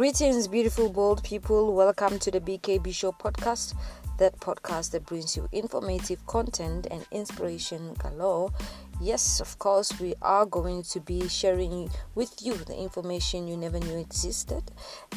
Greetings, beautiful, bold people. Welcome to the BKB Show podcast, that podcast that brings you informative content and inspiration galore. Yes, of course, we are going to be sharing with you the information you never knew existed,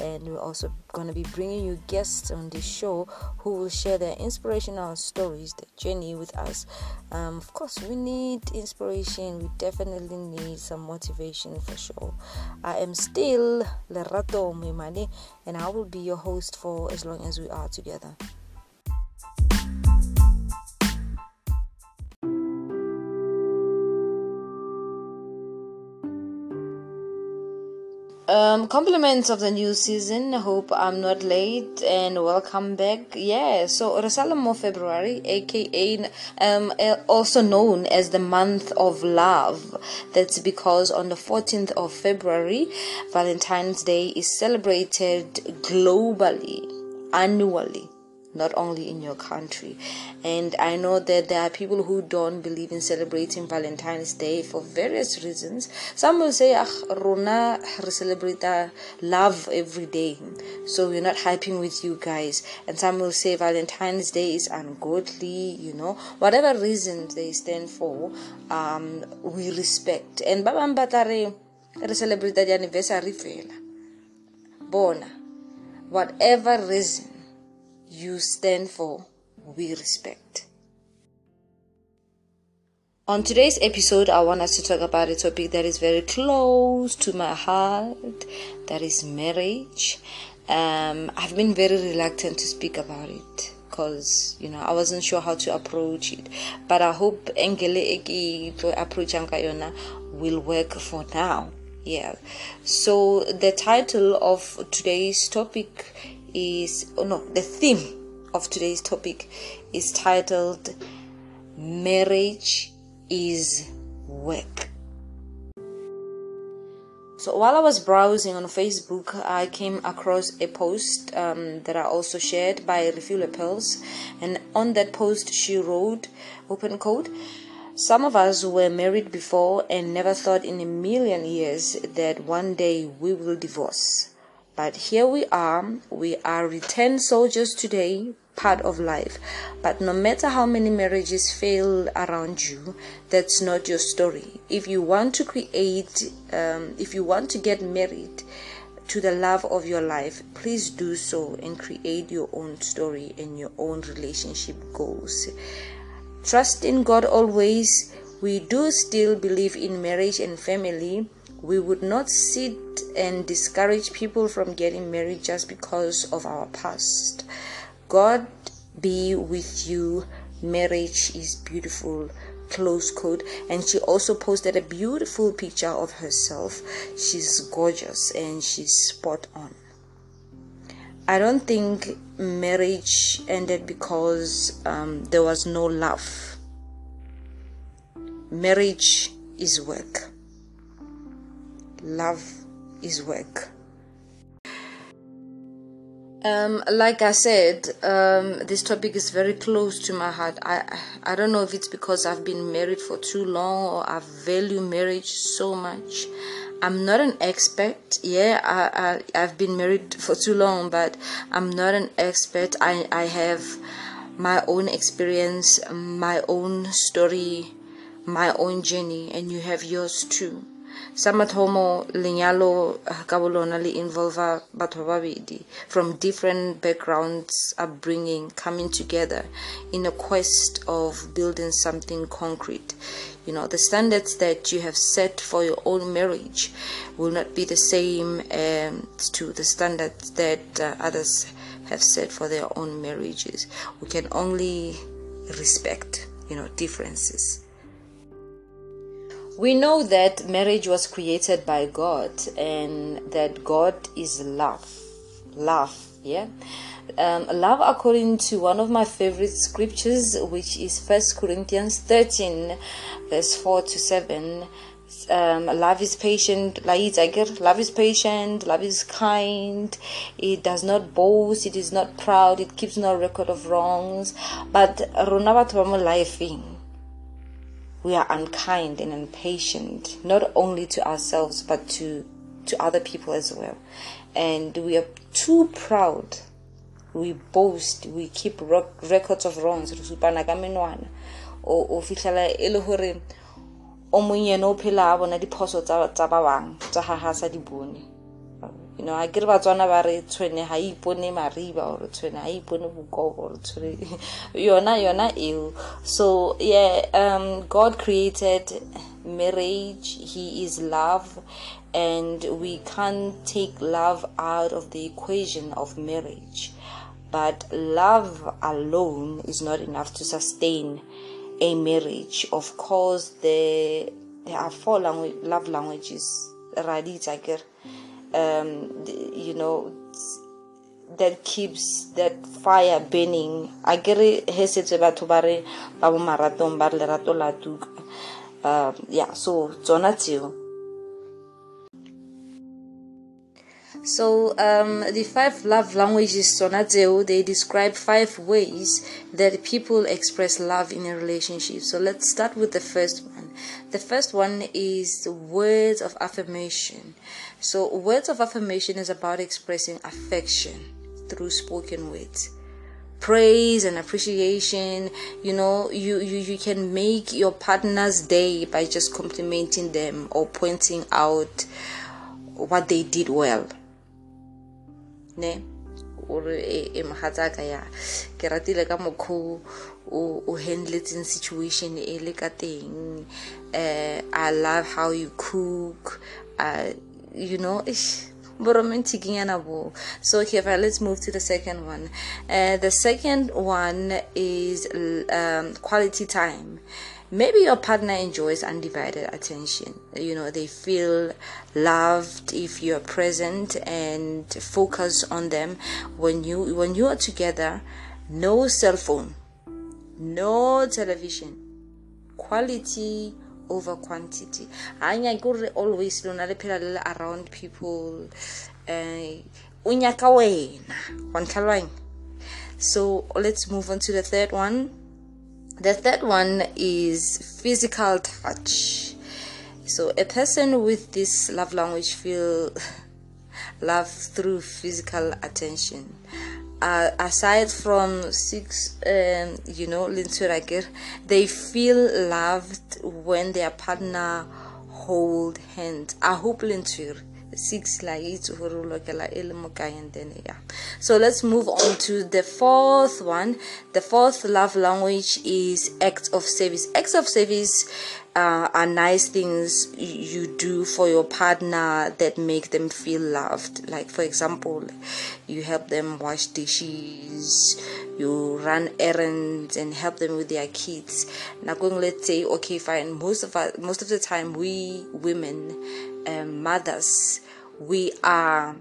and we're also going to be bringing you guests on this show who will share their inspirational stories, their journey with us. Um, of course, we need inspiration, we definitely need some motivation for sure. I am still Lerato Memane, and I will be your host for as long as we are together. Um, compliments of the new season. Hope I'm not late and welcome back. Yeah, so Rasalamo February, aka um, also known as the month of love. That's because on the 14th of February, Valentine's Day is celebrated globally, annually not only in your country. And I know that there are people who don't believe in celebrating Valentine's Day for various reasons. Some will say, ah, Rona, celebrate love every day. So we're not hyping with you guys. And some will say Valentine's Day is ungodly, you know, whatever reasons they stand for, um, we respect. And Babam Batare, celebrate the anniversary fela. Bona. Whatever reason you stand for, we respect. On today's episode, I want us to talk about a topic that is very close to my heart that is marriage. Um, I've been very reluctant to speak about it because you know I wasn't sure how to approach it, but I hope Engele approach will work for now. Yeah, so the title of today's topic is oh no the theme of today's topic is titled marriage is work so while I was browsing on Facebook, I came across a post um, that I also shared by Refueler Pearls, and on that post she wrote, "Open quote." Some of us were married before and never thought in a million years that one day we will divorce. But here we are, we are returned soldiers today, part of life. But no matter how many marriages fail around you, that's not your story. If you want to create, um, if you want to get married to the love of your life, please do so and create your own story and your own relationship goals. Trust in God always. We do still believe in marriage and family we would not sit and discourage people from getting married just because of our past. God be with you. Marriage is beautiful. Close quote. And she also posted a beautiful picture of herself. She's gorgeous and she's spot on. I don't think marriage ended because um, there was no love. Marriage is work love is work. Um, like I said, um, this topic is very close to my heart. I I don't know if it's because I've been married for too long or I value marriage so much. I'm not an expert. Yeah, I, I I've been married for too long, but I'm not an expert. I I have my own experience, my own story, my own journey, and you have yours too sa mathomo lenyalo ka involva batho from different backgrounds upbringing coming together in a quest of building something concrete. You know the standards that you have set for your own marriage will not be the same um, to the standards that uh, others have set for their own marriages. We can only respect you know differences we know that marriage was created by God and that God is love. Love, yeah. Um, love, according to one of my favorite scriptures, which is First Corinthians 13, verse 4 to 7. Um, love is patient, love is patient, love is kind, it does not boast, it is not proud, it keeps no record of wrongs. But rona batho ba we are unkind and impatient, not only to ourselves, but to, to other people as well. and we are too proud. We boast. We keep records of wrongs. Re supana o fitlhela o o phela a bona diphoso tsa ba bang tsa gaga sa di bone you know a ke batswana ba re tshwene ga ipone mariba or tshwene ga ipone bokobo or tshwere yona yona eo. So yeah um god created marriage. He is love. And we can't take love out of the equation of marriage. But love alone is not enough to sustain a marriage. Of course, there there are four love languages. Radita, um, you know, that keeps that fire burning. I get it. Hesetse batho ba re ba maratong ba lerato la tuka. Um, yeah, so tsona tseo. So um, the five love languages Sonateo they describe five ways that people express love in a relationship. So let's start with the first. The first one is words of affirmation. So words of affirmation is about expressing affection through spoken words. Praise and appreciation you know you, you you can make your partner's day by just complimenting them or pointing out what they did well. Ne ore e, e mogatsaka ya ke ratile ka mokgwa o o handletseng situation e le ka teng. Uh, i love how you cook. Uh, you know ish romantic so here let's move to the second one. Uh, the second one is um, quality time maybe your partner enjoys undivided attention. You know they feel loved if you're present and focus on them. When you when you are together no cell phone no television quality over quantity. Hanya gore always lona le phela around people uh, o nyaka wena. So let's move on to the third one the third one is physical touch. So a person with this love language feel love through physical attention. Uh, aside from six, um, you know, they feel loved when their partner hold hands. I hope Lintur six yeah. So let's move on to the fourth one. The fourth love language is acts of service. Acts of service uh, are nice things you do for your partner that make them feel loved. Like for example you help them wash dishes you run errands and help them with their kids. Now going let's say okay fine most of us most of the time we women um, mothers we are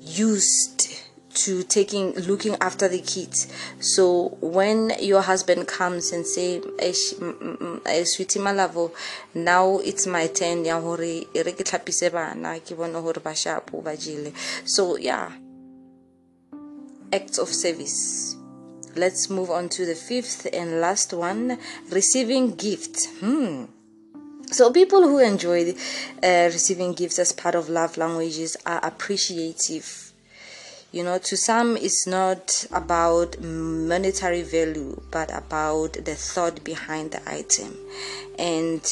used to taking looking after the kids. So when your husband comes and say sweetie malavo now it's my turn ya ke tlhapise bana ke ba shapo ba jele. So yeah acts of service. Let's move on to the fifth and last one receiving gifts. Hmm so people who enjoy uh, receiving gifts as part of love languages are appreciative. You know, to some, it's not about monetary value, but about the thought behind the item. And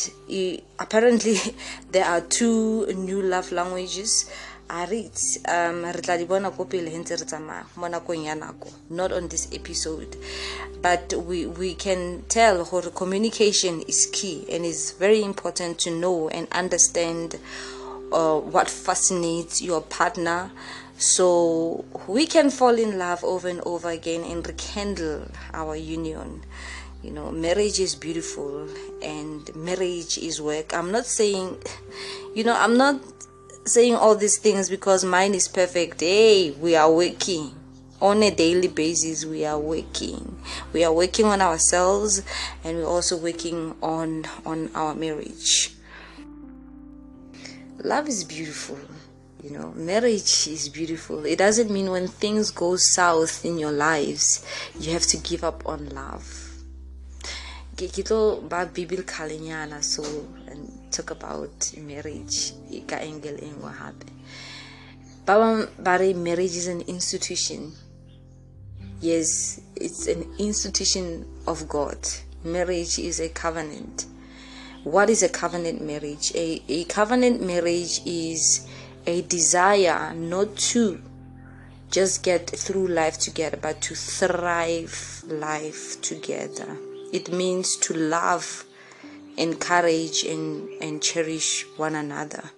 apparently, there are two new love languages a re um re tla di bona ko pele re tsamaya mo nakong ya nako not on this episode. But we we can tell how communication is key and it's very important to know and understand uh, what fascinates your partner. So we can fall in love over and over again and rekindle our union. You know marriage is beautiful and marriage is work. I'm not saying you know i'm not saying all these things because mine is perfect. Hey, we are working on a daily basis. We are working. We are working on ourselves, and we're also working on on our marriage. Love is beautiful. You know, marriage is beautiful. It doesn't mean when things go south in your lives, you have to give up on love. So and talk about marriage ka angle e nngwe gape Baba Bari marriage is an institution. Yes, it's an institution of God. Marriage is a covenant. What is a covenant marriage? A, a covenant marriage is a desire not to just get through life together, but to thrive life together. It means to love, encourage, and, and cherish one another.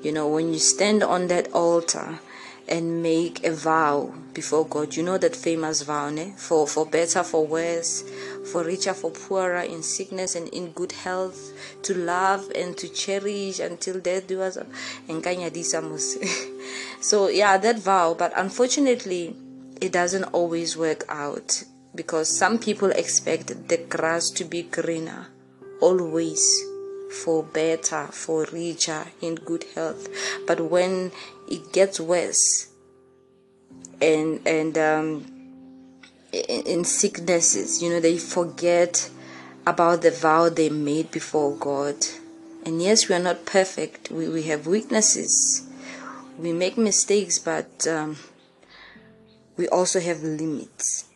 You know, when you stand on that altar and make a vow before God, you know that famous vow, ne? For for better, for worse, for richer, for poorer, in sickness and in good health, to love and to cherish until death do us. so yeah, that vow, but unfortunately, it doesn't always work out because some people expect the grass to be greener always for better, for richer, in good health. But when it gets worse, and and um, in, sicknesses, you know, they forget about the vow they made before God. And yes, we are not perfect. We we have weaknesses. We make mistakes, but um, we also have limits.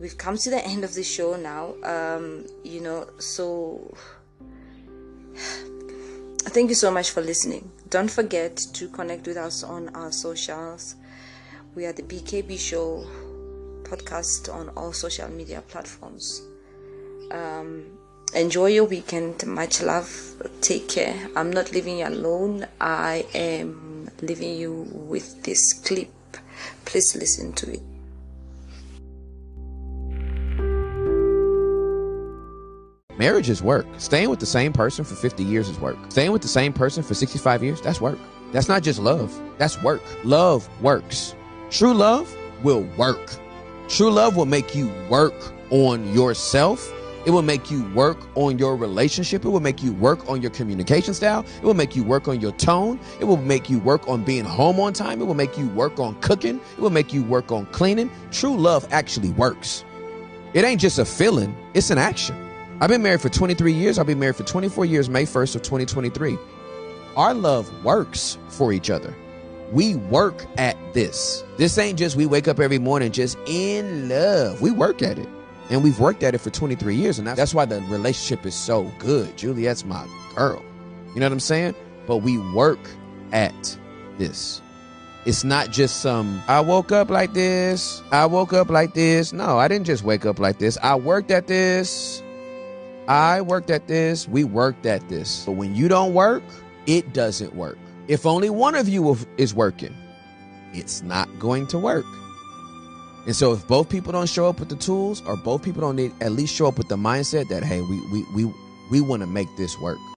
We've come to the end of the show now. Um, you know, so thank you so much for listening. Don't forget to connect with us on our socials. We are the BKB Show podcast on all social media platforms. Um, enjoy your weekend. Much love. Take care. I'm not leaving you alone. I am leaving you with this clip. Please listen to it. Marriage is work. Staying with the same person for 50 years is work. Staying with the same person for 65 years, that's work. That's not just love, that's work. Love works. True love will work. True love will make you work on yourself. It will make you work on your relationship. It will make you work on your communication style. It will make you work on your tone. It will make you work on being home on time. It will make you work on cooking. It will make you work on cleaning. True love actually works. It ain't just a feeling, it's an action. I've been married for 23 years. I'll be married for 24 years, May 1st of 2023. Our love works for each other. We work at this. This ain't just we wake up every morning just in love. We work at it. And we've worked at it for 23 years. And that's why the relationship is so good. Juliet's my girl. You know what I'm saying? But we work at this. It's not just some, I woke up like this. I woke up like this. No, I didn't just wake up like this. I worked at this. I worked at this, we worked at this. But when you don't work, it doesn't work. If only one of you is working, it's not going to work. And so if both people don't show up with the tools or both people don't need, at least show up with the mindset that hey, we we we we want to make this work.